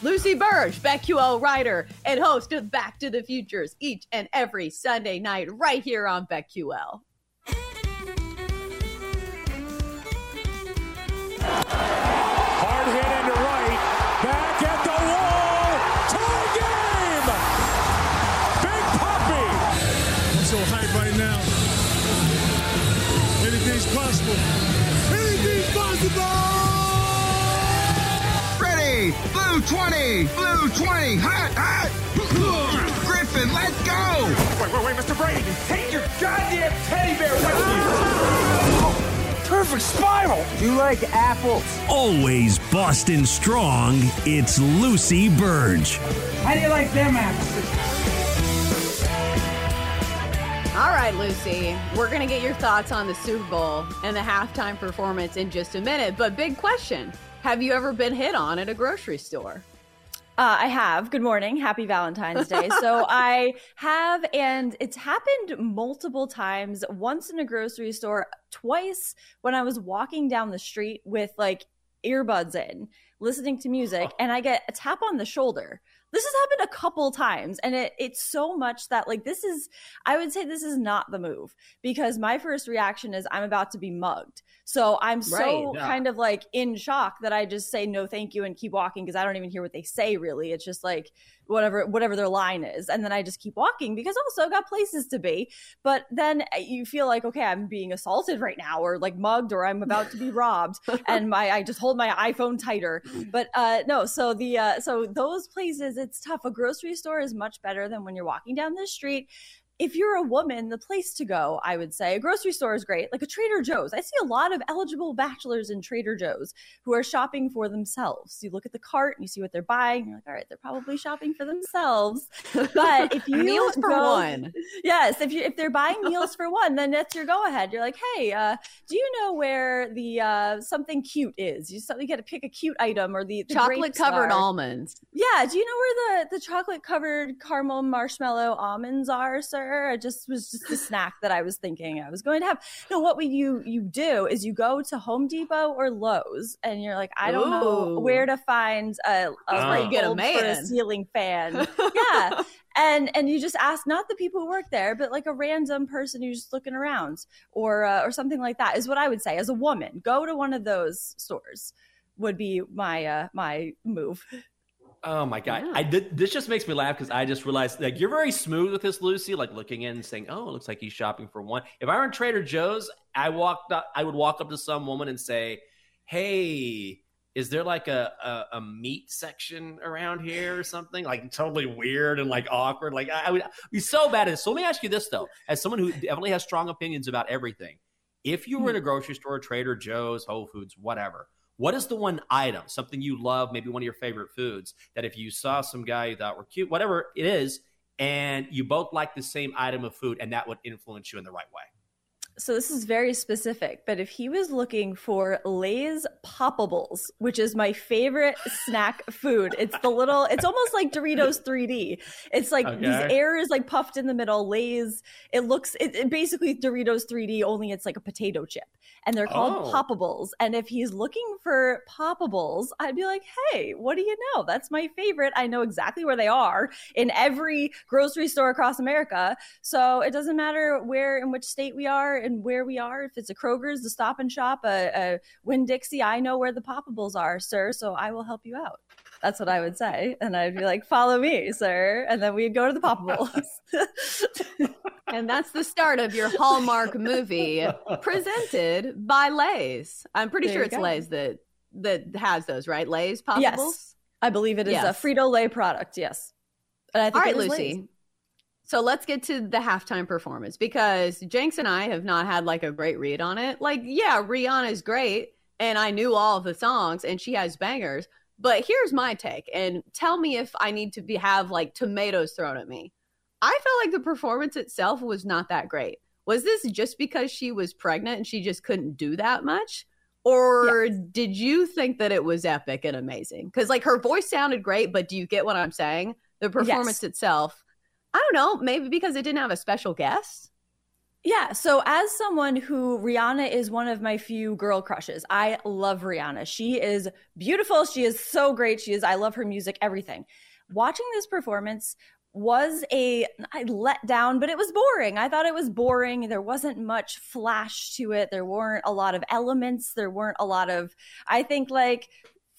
Lucy Burdge, BetQL writer and host of Back to the Futures each and every Sunday night right here on BetQL. Hard hit into right. Back at the wall. Tie game. Big so right now. Anything's possible. Anything's possible. Ready! Blue 20! Blue 20! Hot, hot! Griffin, let's go! Wait, wait, wait, Mr. Brady. Take your goddamn teddy bear with you. Perfect spiral. You like apples? Always Boston strong, it's Lucy Burdge. How do you like them apples? All right, Lucy, we're going to get your thoughts on the Super Bowl and the halftime performance in just a minute. But big question Have you ever been hit on at a grocery store? Uh, I have. Good morning. Happy Valentine's Day. so I have, and it's happened multiple times. Once in a grocery store, twice when I was walking down the street with like earbuds in, listening to music, and I get a tap on the shoulder. This has happened a couple times, and it, it's so much that like this is, I would say this is not the move because my first reaction is I'm about to be mugged. So I'm so Right, yeah. kind of like in shock that I just say no thank you and keep walking because I don't even hear what they say really. It's just like whatever whatever their line is and then I just keep walking because also I've got places to be. But then uh, you feel like okay, I'm being assaulted right now or like mugged or I'm about to be robbed and my I just hold my iPhone tighter. But uh no, so the uh so those places it's tough. A grocery store is much better than when you're walking down the street if you're a woman, the place to go, I would say, a grocery store is great, like a Trader Joe's. I see a lot of eligible bachelors in Trader Joe's who are shopping for themselves. You look at the cart and you see what they're buying. You're like, all right, they're probably shopping for themselves. But if you Meals for go- one. yes, if you if they're buying meals for one, then that's your go ahead. You're like, hey, uh, do you know where the uh, something cute is? You suddenly get to pick a cute item or the, the chocolate covered are. almonds. Yeah, do you know where the the chocolate covered caramel marshmallow almonds are, sir? It just was just a snack that I was thinking I was going to have. No, what would you you do is you go to Home Depot or Lowe's, and you're like, I don't know where to find a, a That's where you get a bulb for a ceiling fan. yeah. And and you just ask not the people who work there, but like a random person who's just looking around, or uh, or something like that is what I would say as a woman. Go to one of those stores would be my uh, my move. Oh my god! Yeah. I did, this just makes me laugh because I just realized like you're very smooth with this, Lucy. Like looking in and saying, "Oh, it looks like he's shopping for one." If I were in Trader Joe's, I walked up, I would walk up to some woman and say, "Hey, is there like a, a a meat section around here or something?" Like totally weird and like awkward. Like I, I would be so bad at this. So let me ask you this though, as someone who definitely has strong opinions about everything, if you were hmm. in a grocery store, Trader Joe's, Whole Foods, whatever. What is the one item, something you love, maybe one of your favorite foods, that if you saw some guy you thought were cute, whatever it is, and you both like the same item of food, and that would influence you in the right way? So this is very specific, but if he was looking for Lay's Poppables, which is my favorite snack food, it's the little, it's almost like Doritos 3D. It's like these air is like puffed in the middle. Lay's, it looks, it, it basically Doritos 3D, only it's like a potato chip. And they're called Oh. Poppables. And if he's looking for Poppables, I'd be like, hey, what do you know? That's my favorite. I know exactly where they are in every grocery store across America. So it doesn't matter where in which state we are and where we are. If it's a Kroger's, the Stop and Shop, a, a Winn Dixie, I know where the Poppables are, sir. So I will help you out. That's what I would say. And I'd be like, follow me, sir. And then we'd go to the Poppables. and that's the start of your Hallmark movie presented by Lay's. I'm pretty There sure it's go. Lay's that that has those, right? Lay's Poppables? yes. I believe it is Yes. a Frito Lay product. Yes. And I think All right, Lucy. Lay's. So let's get to the halftime performance because Jenks and I have not had like a great read on it. Like, yeah, Rihanna's great, and I knew all of the songs, and she has bangers. But here's my take, and tell me if I need to be have like tomatoes thrown at me. I felt like the performance itself was not that great. Was this just because she was pregnant and she just couldn't do that much? Or did you think that it was epic and amazing? Because like her voice sounded great, but do you get what I'm saying? The performance itself, I don't know, maybe because it didn't have a special guest. Yeah. So, as someone who Rihanna is one of my few girl crushes, I love Rihanna. She is beautiful. She is so great. She is, I love her music, everything. Watching this performance was a I let down, but it was boring. I thought it was boring. There wasn't much flash to it. There weren't a lot of elements. There weren't a lot of, I think, like,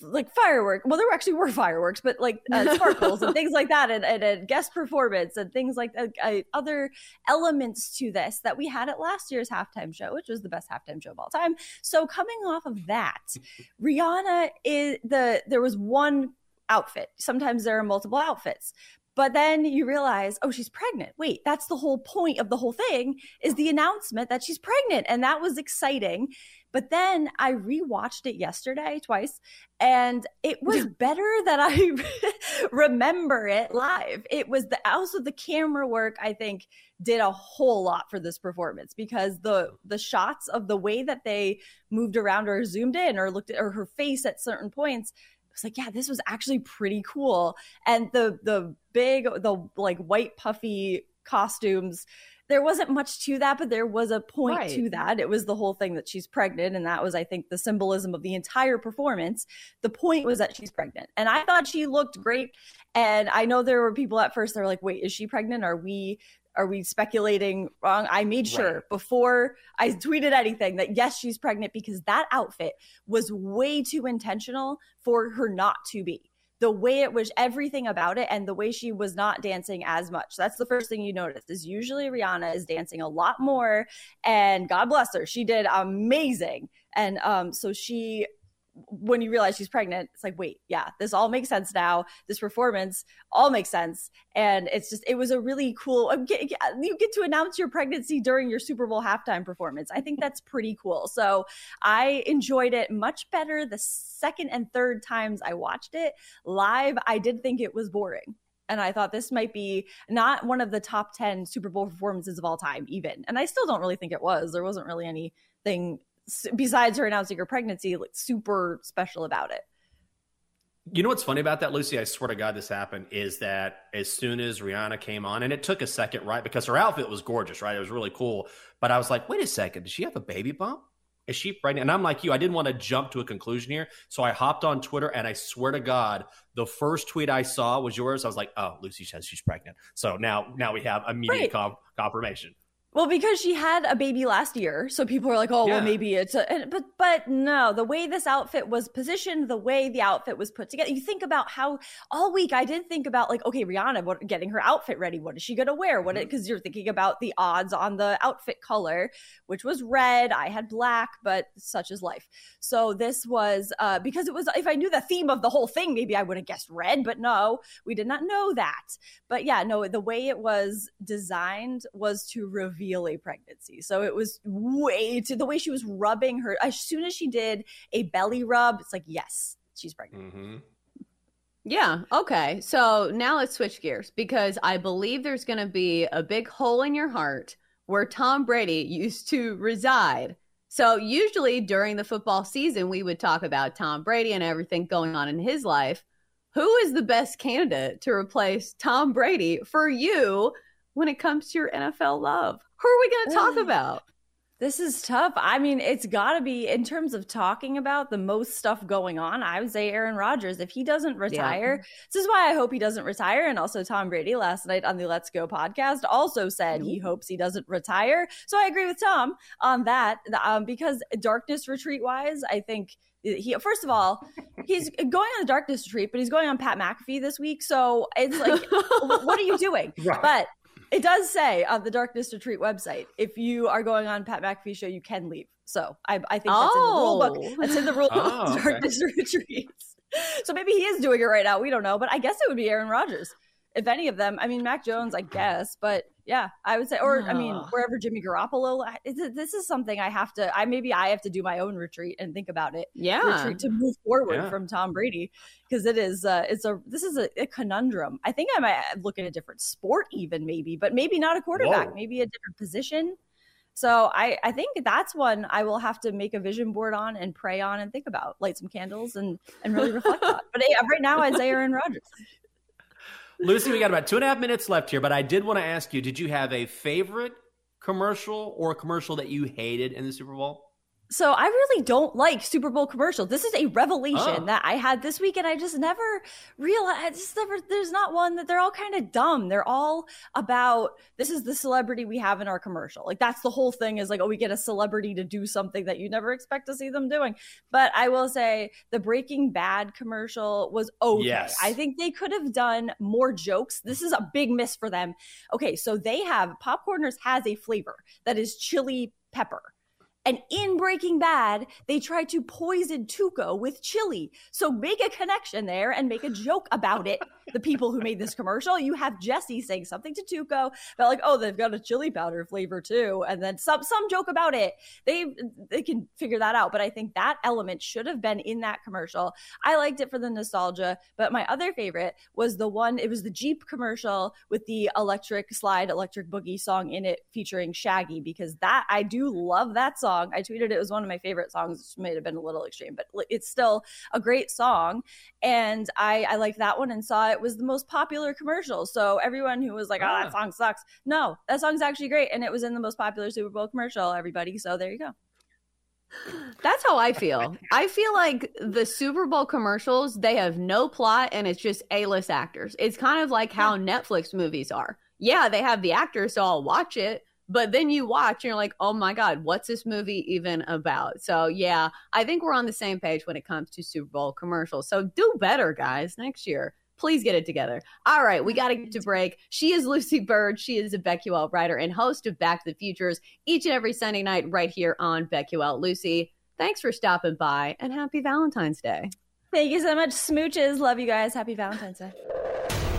like fireworks. Well, there actually were fireworks, but like uh, sparkles and things like that, and, and a guest performance and things like that, uh, other elements to this that we had at last year's halftime show, which was the best halftime show of all time. So coming off of that, Rihanna is the there was one outfit. Sometimes there are multiple outfits. But then you realize, oh, she's pregnant. Wait, that's the whole point of the whole thing is the announcement that she's pregnant. And that was exciting. But then I rewatched it yesterday twice, and it was better that I remember it live. It was the also the camera work, I think, did a whole lot for this performance because the the shots of the way that they moved around or zoomed in or looked at or her face at certain points was like, yeah, this was actually pretty cool. And the the big, the like white puffy costumes, there wasn't much to that, but there was a point Right. to that. It was the whole thing that she's pregnant, and that was, I think, the symbolism of the entire performance. The point was that she's pregnant, and I thought she looked great. And I know there were people at first that were like, "Wait, is she pregnant? Are we?" Are we speculating wrong? I made sure before I tweeted anything that yes, she's pregnant because that outfit was way too intentional for her not to be. The way it was, everything about it, and the way she was not dancing as much. That's the first thing you notice. Is usually Rihanna is dancing a lot more, and God bless her, she did amazing. And um, so she, when you realize she's pregnant, it's like, wait, yeah, this all makes sense now. This performance all makes sense, and it's just, it was a really cool. Uh, get- get- uh, You get to announce your pregnancy during your Super Bowl halftime performance. I think that's pretty cool. So I enjoyed it much better the second and third times I watched it live. I did think it was boring. And I thought this might be not one of the top 10 Super Bowl performances of all time, even. And I still don't really think it was. There wasn't really anything besides her announcing her pregnancy, like super special about it. You know what's funny about that, Lucy? I swear to God, this happened. Is that as soon as Rihanna came on, and it took a second, right? Because her outfit was gorgeous, right? It was really cool. But I was like, wait a second, does she have a baby bump? Is she pregnant? And I'm like you, I didn't want to jump to a conclusion here. So I hopped on Twitter, and I swear to God, the first tweet I saw was yours. I was like, oh, Lucy says she's pregnant. So now, now we have immediate Right. com- confirmation. Well, because she had a baby last year, so people are like, "Oh, Yeah. well, maybe it's." A, but but no, the way this outfit was positioned, the way the outfit was put together. You think about how all week I did think about like, okay, Rihanna, what getting her outfit ready. What is she gonna wear? What because you're thinking about the odds on the outfit color, which was red. I had black, but such is life. So this was uh because it was. If I knew the theme of the whole thing, maybe I would have guessed red. But no, we did not know that. But yeah, no, the way it was designed was to reveal a pregnancy. So it was way to the way she was rubbing her. As soon as she did a belly rub, it's like, yes, she's pregnant. Mm-hmm. Yeah. Okay. So now let's switch gears because I believe there's going to be a big hole in your heart where Tom Brady used to reside. So usually during the football season, we would talk about Tom Brady and everything going on in his life. Who is the best candidate to replace Tom Brady for you when it comes to your NFL love? Who are we going to talk about? This is tough. I mean, it's got to be in terms of talking about the most stuff going on. I would say Aaron Rodgers. If he doesn't retire, this is why I hope he doesn't retire. And also, Tom Brady last night on the Let's Go podcast also said he hopes he doesn't retire. So I agree with Tom on that um, because darkness retreat wise, I think he first of all, he's going on the darkness retreat, but he's going on Pat McAfee this week. So it's like, what are you doing? Right. But it does say on the darkness retreat website, if you are going on Pat McAfee show, you can leave. So I, I think that's in the rule book. Oh. That's in the rule book. Oh, okay. darkness retreats. So maybe he is doing it right now. We don't know, but I guess it would be Aaron Rodgers. If any of them, I mean, Mac Jones, I guess, but yeah, I would say, or I mean, wherever Jimmy Garoppolo. This this is something I have to. I maybe I have to do my own retreat and think about it. Yeah. retreat to move forward Yeah. from Tom Brady because it is. Uh, it's a. This is a, a conundrum. I think I might look at a different sport, even maybe, but maybe not a quarterback. Whoa. Maybe a different position. So I, I think that's one I will have to make a vision board on and pray on and think about, light some candles and and really reflect on. But yeah, right now, I'd say Aaron Rodgers. Lucy, we got about two and a half minutes left here, but I did want to ask you: Did you have a favorite commercial or a commercial that you hated in the Super Bowl? So I really don't like Super Bowl commercials. This is a revelation Oh. that I had this week, and I just never realized. I just never. There's not one that they're all kind of dumb. They're all about this is the celebrity we have in our commercial. Like that's the whole thing. Is like oh, we get a celebrity to do something that you never expect to see them doing. But I will say the Breaking Bad commercial was okay. Yes. I think they could have done more jokes. This is a big miss for them. Okay, so they have Popcorners has a flavor that is chili pepper. And in Breaking Bad, they try to poison Tuco with chili. So make a connection there and make a joke about it. The people who made this commercial, you have Jesse saying something to Tuco about like, oh, they've got a chili powder flavor too, and then some some joke about it. They they can figure that out. But I think that element should have been in that commercial. I liked it for the nostalgia, but my other favorite was the one. It was the Jeep commercial with the electric slide, electric boogie song in it featuring Shaggy because that I do love that song. I tweeted it was one of my favorite songs. It may have been a little extreme, but it's still a great song. And I I liked that one and saw it was the most popular commercial. So everyone who was like, "Oh, Ah. that song sucks," no, that song's actually great, and it was in the most popular Super Bowl commercial. Everybody, so there you go. That's how I feel. I feel like the Super Bowl commercials, they have no plot and it's just A list actors. It's kind of like how Netflix movies are. Yeah, they have the actors, so I'll watch it. But then you watch and you're like, oh my God, what's this movie even about? So, yeah, I think we're on the same page when it comes to Super Bowl commercials. So, do better, guys, next year. Please get it together. All right, we got to get to break. She is Lucy Burdge. She is a BetQL writer and host of Back to the Futures each and every Sunday night right here on BetQL. Lucy, thanks for stopping by and happy Valentine's Day. Thank you so much, smooches. Love you guys. Happy Valentine's Day.